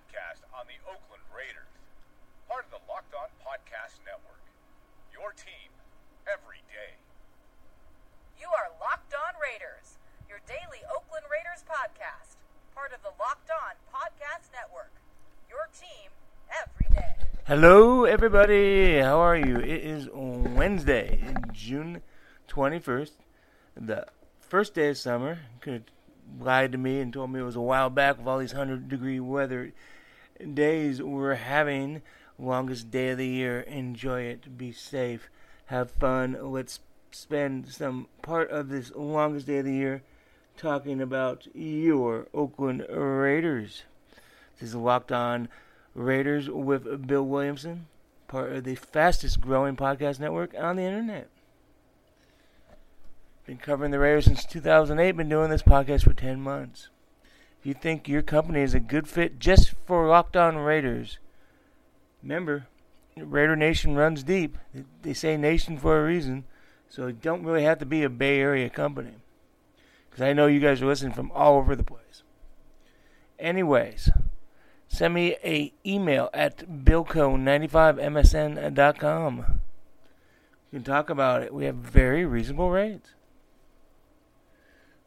podcast on the Oakland Raiders. Part of the Locked On Podcast Network. Your team every day. You are Locked On Raiders, your daily Oakland Raiders podcast. Part of the Locked On Podcast Network. Your team every day. Hello, everybody. How are you? It is Wednesday, June 21st, the first day of summer. Could have lied to me and told me it was a while back with all these 100 degree weather days we're having. Longest day of the year. Enjoy it. Be safe. Have fun. Let's spend some part of this longest day of the year talking about your Oakland Raiders. This is Locked On Raiders with Bill Williamson, part of the fastest growing podcast network on the internet. Been covering the Raiders since 2008, been doing this podcast for 10 months. If you think your company is a good fit just for Locked On Raiders, remember, Raider Nation runs deep. They say nation for a reason, so it don't really have to be a Bay Area company. Because I know you guys are listening from all over the place. Anyways, send me a email at billco95msn.com. We can talk about it. We have very reasonable rates.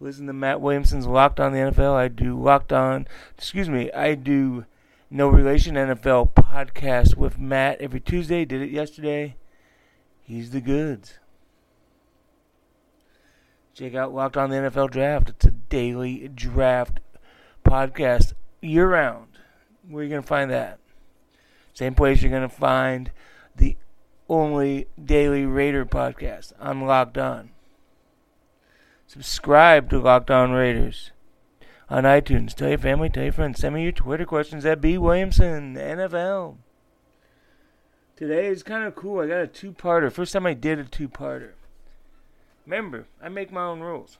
Listen to Matt Williamson's Locked On the NFL. I do Locked On, excuse me, I do No Relation NFL podcast with Matt every Tuesday. Did it yesterday. He's the goods. Check out Locked On the NFL Draft. It's a daily draft podcast year round. Where are you going to find that? Same place you're going to find the only daily Raider podcast. I'm Locked On. Subscribe to Locked On Raiders on iTunes. Tell your family, tell your friends. Send me your Twitter questions at B Williamson NFL. Today is kind of cool. I got a two-parter. First time I did a two-parter. Remember, I make my own rules.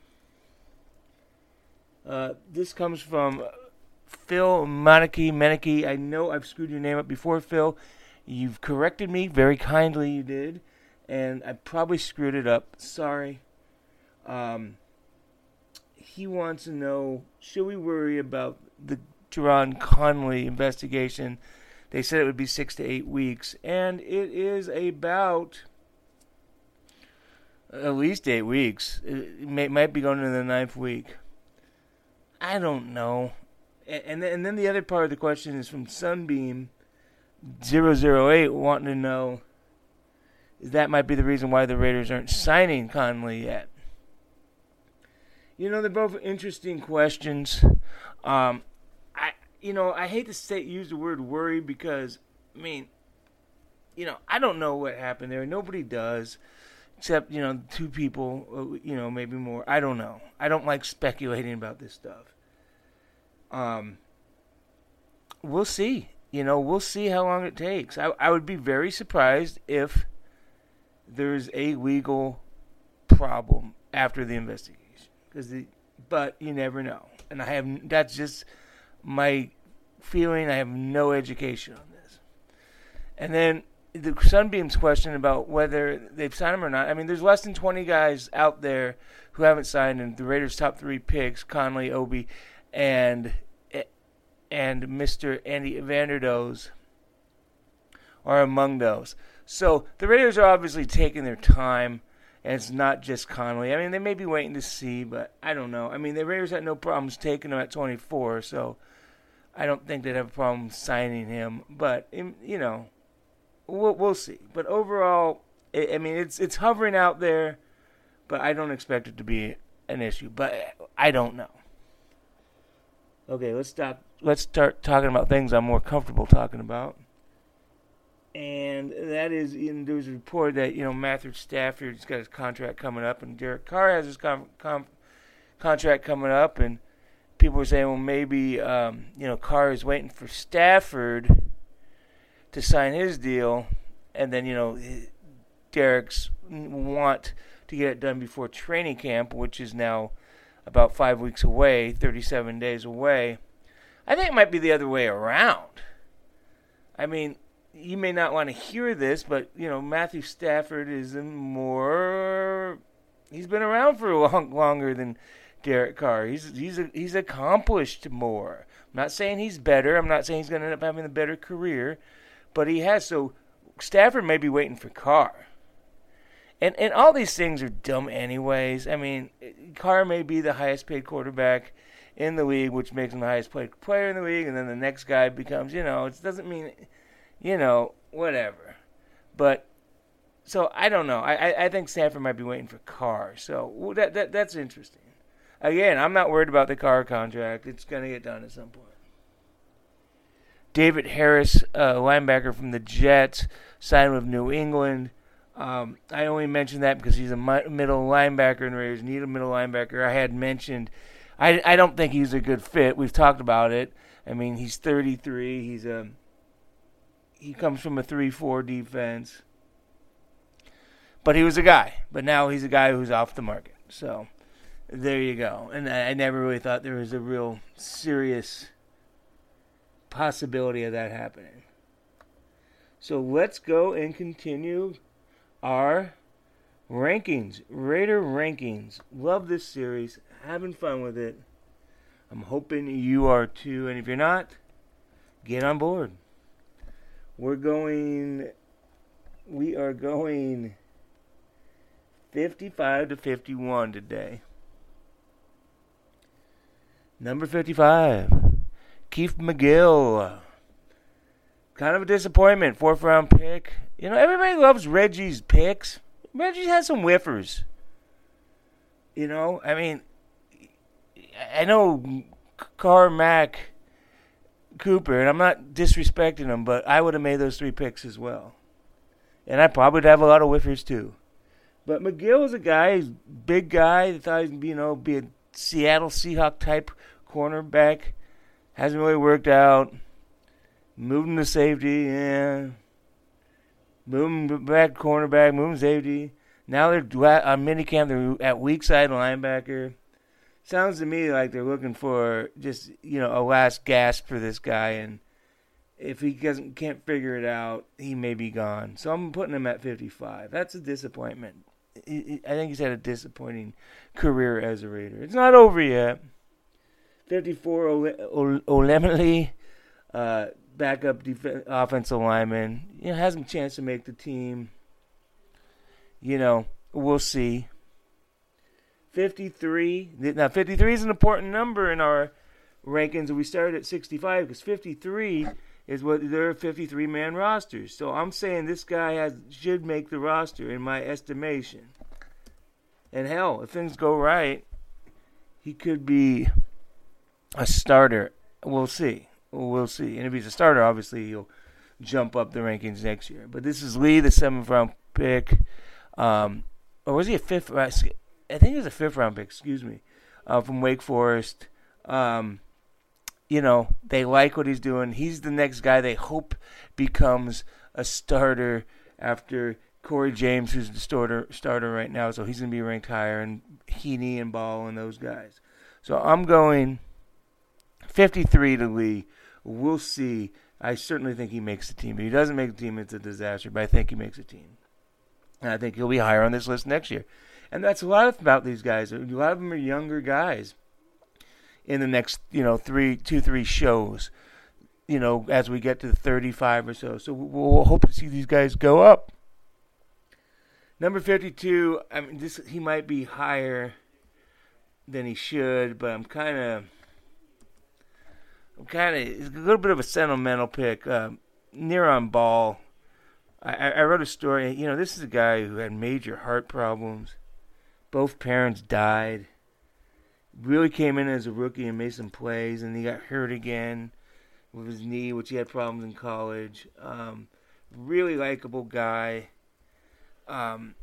Uh, this comes from Phil Monarchy Menike. I know I've screwed your name up before, Phil. You've corrected me very kindly. You did, and I probably screwed it up. Sorry. Um, he wants to know: Should we worry about the Gareon Conley investigation? They said it would be six to eight weeks, and it is about at least eight weeks. It may, might be going into the ninth week. I don't know. And, and then, the other part of the question is from Sunbeam 008 wanting to know is that might be the reason why the Raiders aren't signing Conley yet. You know, they're both interesting questions. Um, I, you know, I hate to say use the word worry because, I mean, you know, I don't know what happened there. Nobody does, except you know, two people. uh, You know, maybe more. I don't know. I don't like speculating about this stuff. Um, we'll see. You know, we'll see how long it takes. I, I would be very surprised if there's a legal problem after the investigation. Because but you never know. And I have that's just my feeling. I have no education on this. And then the Sunbeam's question about whether they've signed him or not. I mean, there's less than 20 guys out there who haven't signed, and the Raiders' top three picks, Conley, Obi, and and Mr. Eddie Vanderdoes are among those. So the Raiders are obviously taking their time, and it's not just Conley. I mean, they may be waiting to see, but I don't know. I mean, the Raiders had no problems taking him at 24, so I don't think they'd have a problem signing him. But you know, we'll we'll see. But overall, I mean, it's it's hovering out there, but I don't expect it to be an issue. But I don't know. Okay, let's stop. Let's start talking about things I'm more comfortable talking about. And that is, in, there was a report that you know Matthew Stafford's got his contract coming up, and Derek Carr has his com- com- contract coming up, and people were saying, well, maybe um, you know Carr is waiting for Stafford to sign his deal, and then you know Derek's want to get it done before training camp, which is now about five weeks away, 37 days away. I think it might be the other way around. I mean, you may not want to hear this, but you know Matthew Stafford is more he's been around for long, longer than Derek Carr. He's he's a, he's accomplished more. I'm not saying he's better. I'm not saying he's going to end up having a better career, but he has. So Stafford may be waiting for Carr. And and all these things are dumb anyways. I mean, Carr may be the highest paid quarterback in the league, which makes him the highest paid player in the league, and then the next guy becomes, you know, it doesn't mean, you know, whatever. But so I don't know. I, I, I think Stafford might be waiting for Carr. So that, that that's interesting. Again, I'm not worried about the Carr contract. It's going to get done at some point. David Harris, uh, linebacker from the Jets, signed with New England. Um, I only mentioned that because he's a middle linebacker and Raiders need a middle linebacker. I had mentioned, I, I don't think he's a good fit. We've talked about it. I mean, he's 33. He's a he comes from a 3-4 defense. But he was a guy. But now he's a guy who's off the market. So there you go. And I, I never really thought there was a real serious possibility of that happening. So let's go and continue our rankings, Raider rankings. Love this series, having fun with it. I'm hoping you are too, and if you're not, get on board. We're going, we are going 55 to 51 today. Number 55, Keith McGill. Kind of a disappointment, fourth round pick. You know, everybody loves Reggie's picks. Reggie has some whiffers. You know, I mean, I know Carmack Cooper, and I'm not disrespecting him, but I would have made those three picks as well. And I probably would have a lot of whiffers too. But McGill is a guy, he's a big guy. Thought he'd you know be a Seattle Seahawk type cornerback. Hasn't really worked out. Moving to safety, yeah. Moving back cornerback, moving safety. Now they're on minicamp. They're at weak side linebacker. Sounds to me like they're looking for just you know a last gasp for this guy, and if he doesn't can't figure it out, he may be gone. So I'm putting him at 55. That's a disappointment. I think he's had a disappointing career as a Raider. It's not over yet. 54 Olemele, uh, backup def- offensive lineman. You know, has a chance to make the team. You know, we'll see. 53. Now, 53 is an important number in our rankings. We started at 65 because 53 is what their 53 man rosters. So I'm saying this guy has should make the roster in my estimation. And hell, if things go right, he could be a starter. We'll see. We'll see. And if he's a starter, obviously he'll jump up the rankings next year. But this is Lee, the seventh round pick. Um, or was he a fifth? I think he was a fifth round pick. Excuse me, uh, from Wake Forest. Um, you know they like what he's doing. He's the next guy they hope becomes a starter after Cory James, who's the starter starter right now. So he's gonna be ranked higher, and Heeney and Ball and those guys. So I'm going 53 to Lee. We'll see. I certainly think he makes the team. If he doesn't make the team, it's a disaster. But I think he makes a team. And I think he'll be higher on this list next year. And that's a lot about these guys. A lot of them are younger guys in the next, you know, three, two, three shows. You know, as we get to 35 or so. So we'll hope to see these guys go up. Number 52, I mean, this he might be higher than he should, but I'm kind of I'm kind of a little bit of a sentimental pick. Uh, Neiron Ball. I, I wrote a story. You know, this is a guy who had major heart problems. Both parents died. Really came in as a rookie and made some plays, and he got hurt again with his knee, which he had problems in college. Um, really likable guy. Um,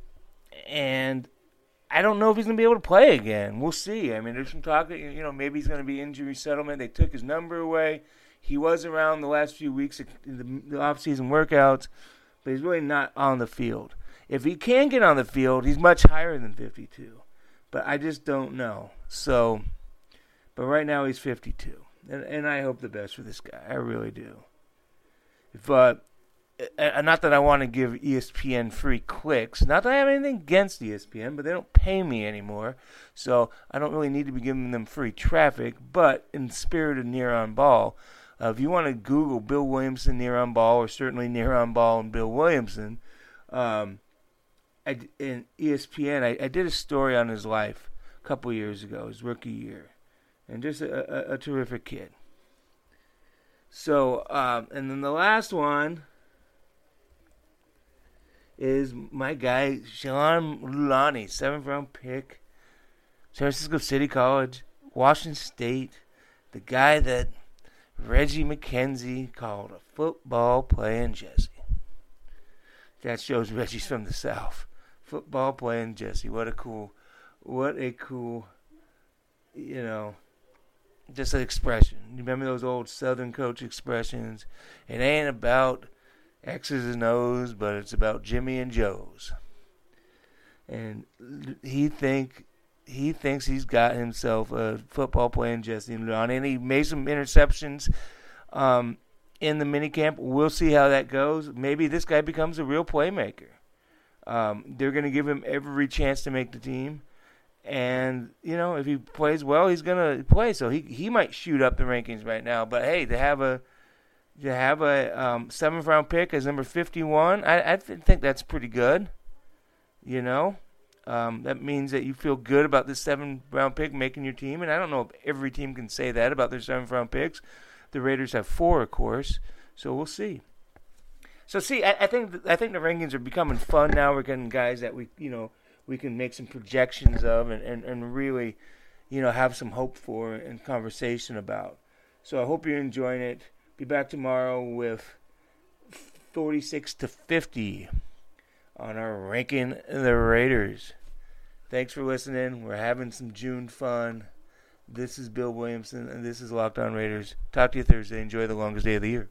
and I don't know if he's going to be able to play again. We'll see. I mean, there's some talk that, you know, maybe he's going to be injury settlement. They took his number away. He was around the last few weeks in the, the off-season workouts, but he's really not on the field. If he can get on the field, he's much higher than 52. But I just don't know. So, but right now he's 52. And, and I hope the best for this guy. I really do. But uh, not that I want to give ESPN free clicks. Not that I have anything against ESPN, but they don't pay me anymore, so I don't really need to be giving them free traffic. But in spirit of Neiron Ball, uh, if you want to Google Bill Williamson Neiron Ball, or certainly Neiron Ball and Bill Williamson, um, I, in ESPN, I, I, did a story on his life a couple years ago, his rookie year, and just a, a, a terrific kid. So, um, and then the last one is my guy Shalom Luani, seventh round pick, San Francisco City College, Washington State, the guy that Reggie McKenzie called a football playing Jesse. That shows Reggie's from the South. Football playing Jesse. What a cool, what a cool, you know, just an expression. You remember those old Southern coach expressions? It ain't about X's and O's, but it's about Jimmy and Joe's. And he think he thinks he's got himself a football playing Jesse Luan, and he made some interceptions um, in the minicamp. We'll see how that goes. Maybe this guy becomes a real playmaker. Um, they're going to give him every chance to make the team, and you know if he plays well, he's going to play. So he he might shoot up the rankings right now. But hey, to have a to have a um, seventh round pick as number 51, I, I think that's pretty good. You know, um, that means that you feel good about this seventh round pick making your team. And I don't know if every team can say that about their seventh round picks. The Raiders have four, of course. So we'll see. So see, I, I think I think the rankings are becoming fun now. We're getting guys that we you know we can make some projections of and, and, and really you know have some hope for and conversation about. So I hope you're enjoying it. Be back tomorrow with 46 to 50 on our ranking the Raiders. Thanks for listening. We're having some June fun. This is Bill Williamson, and this is Locked On Raiders. Talk to you Thursday. Enjoy the longest day of the year.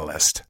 Catalyst.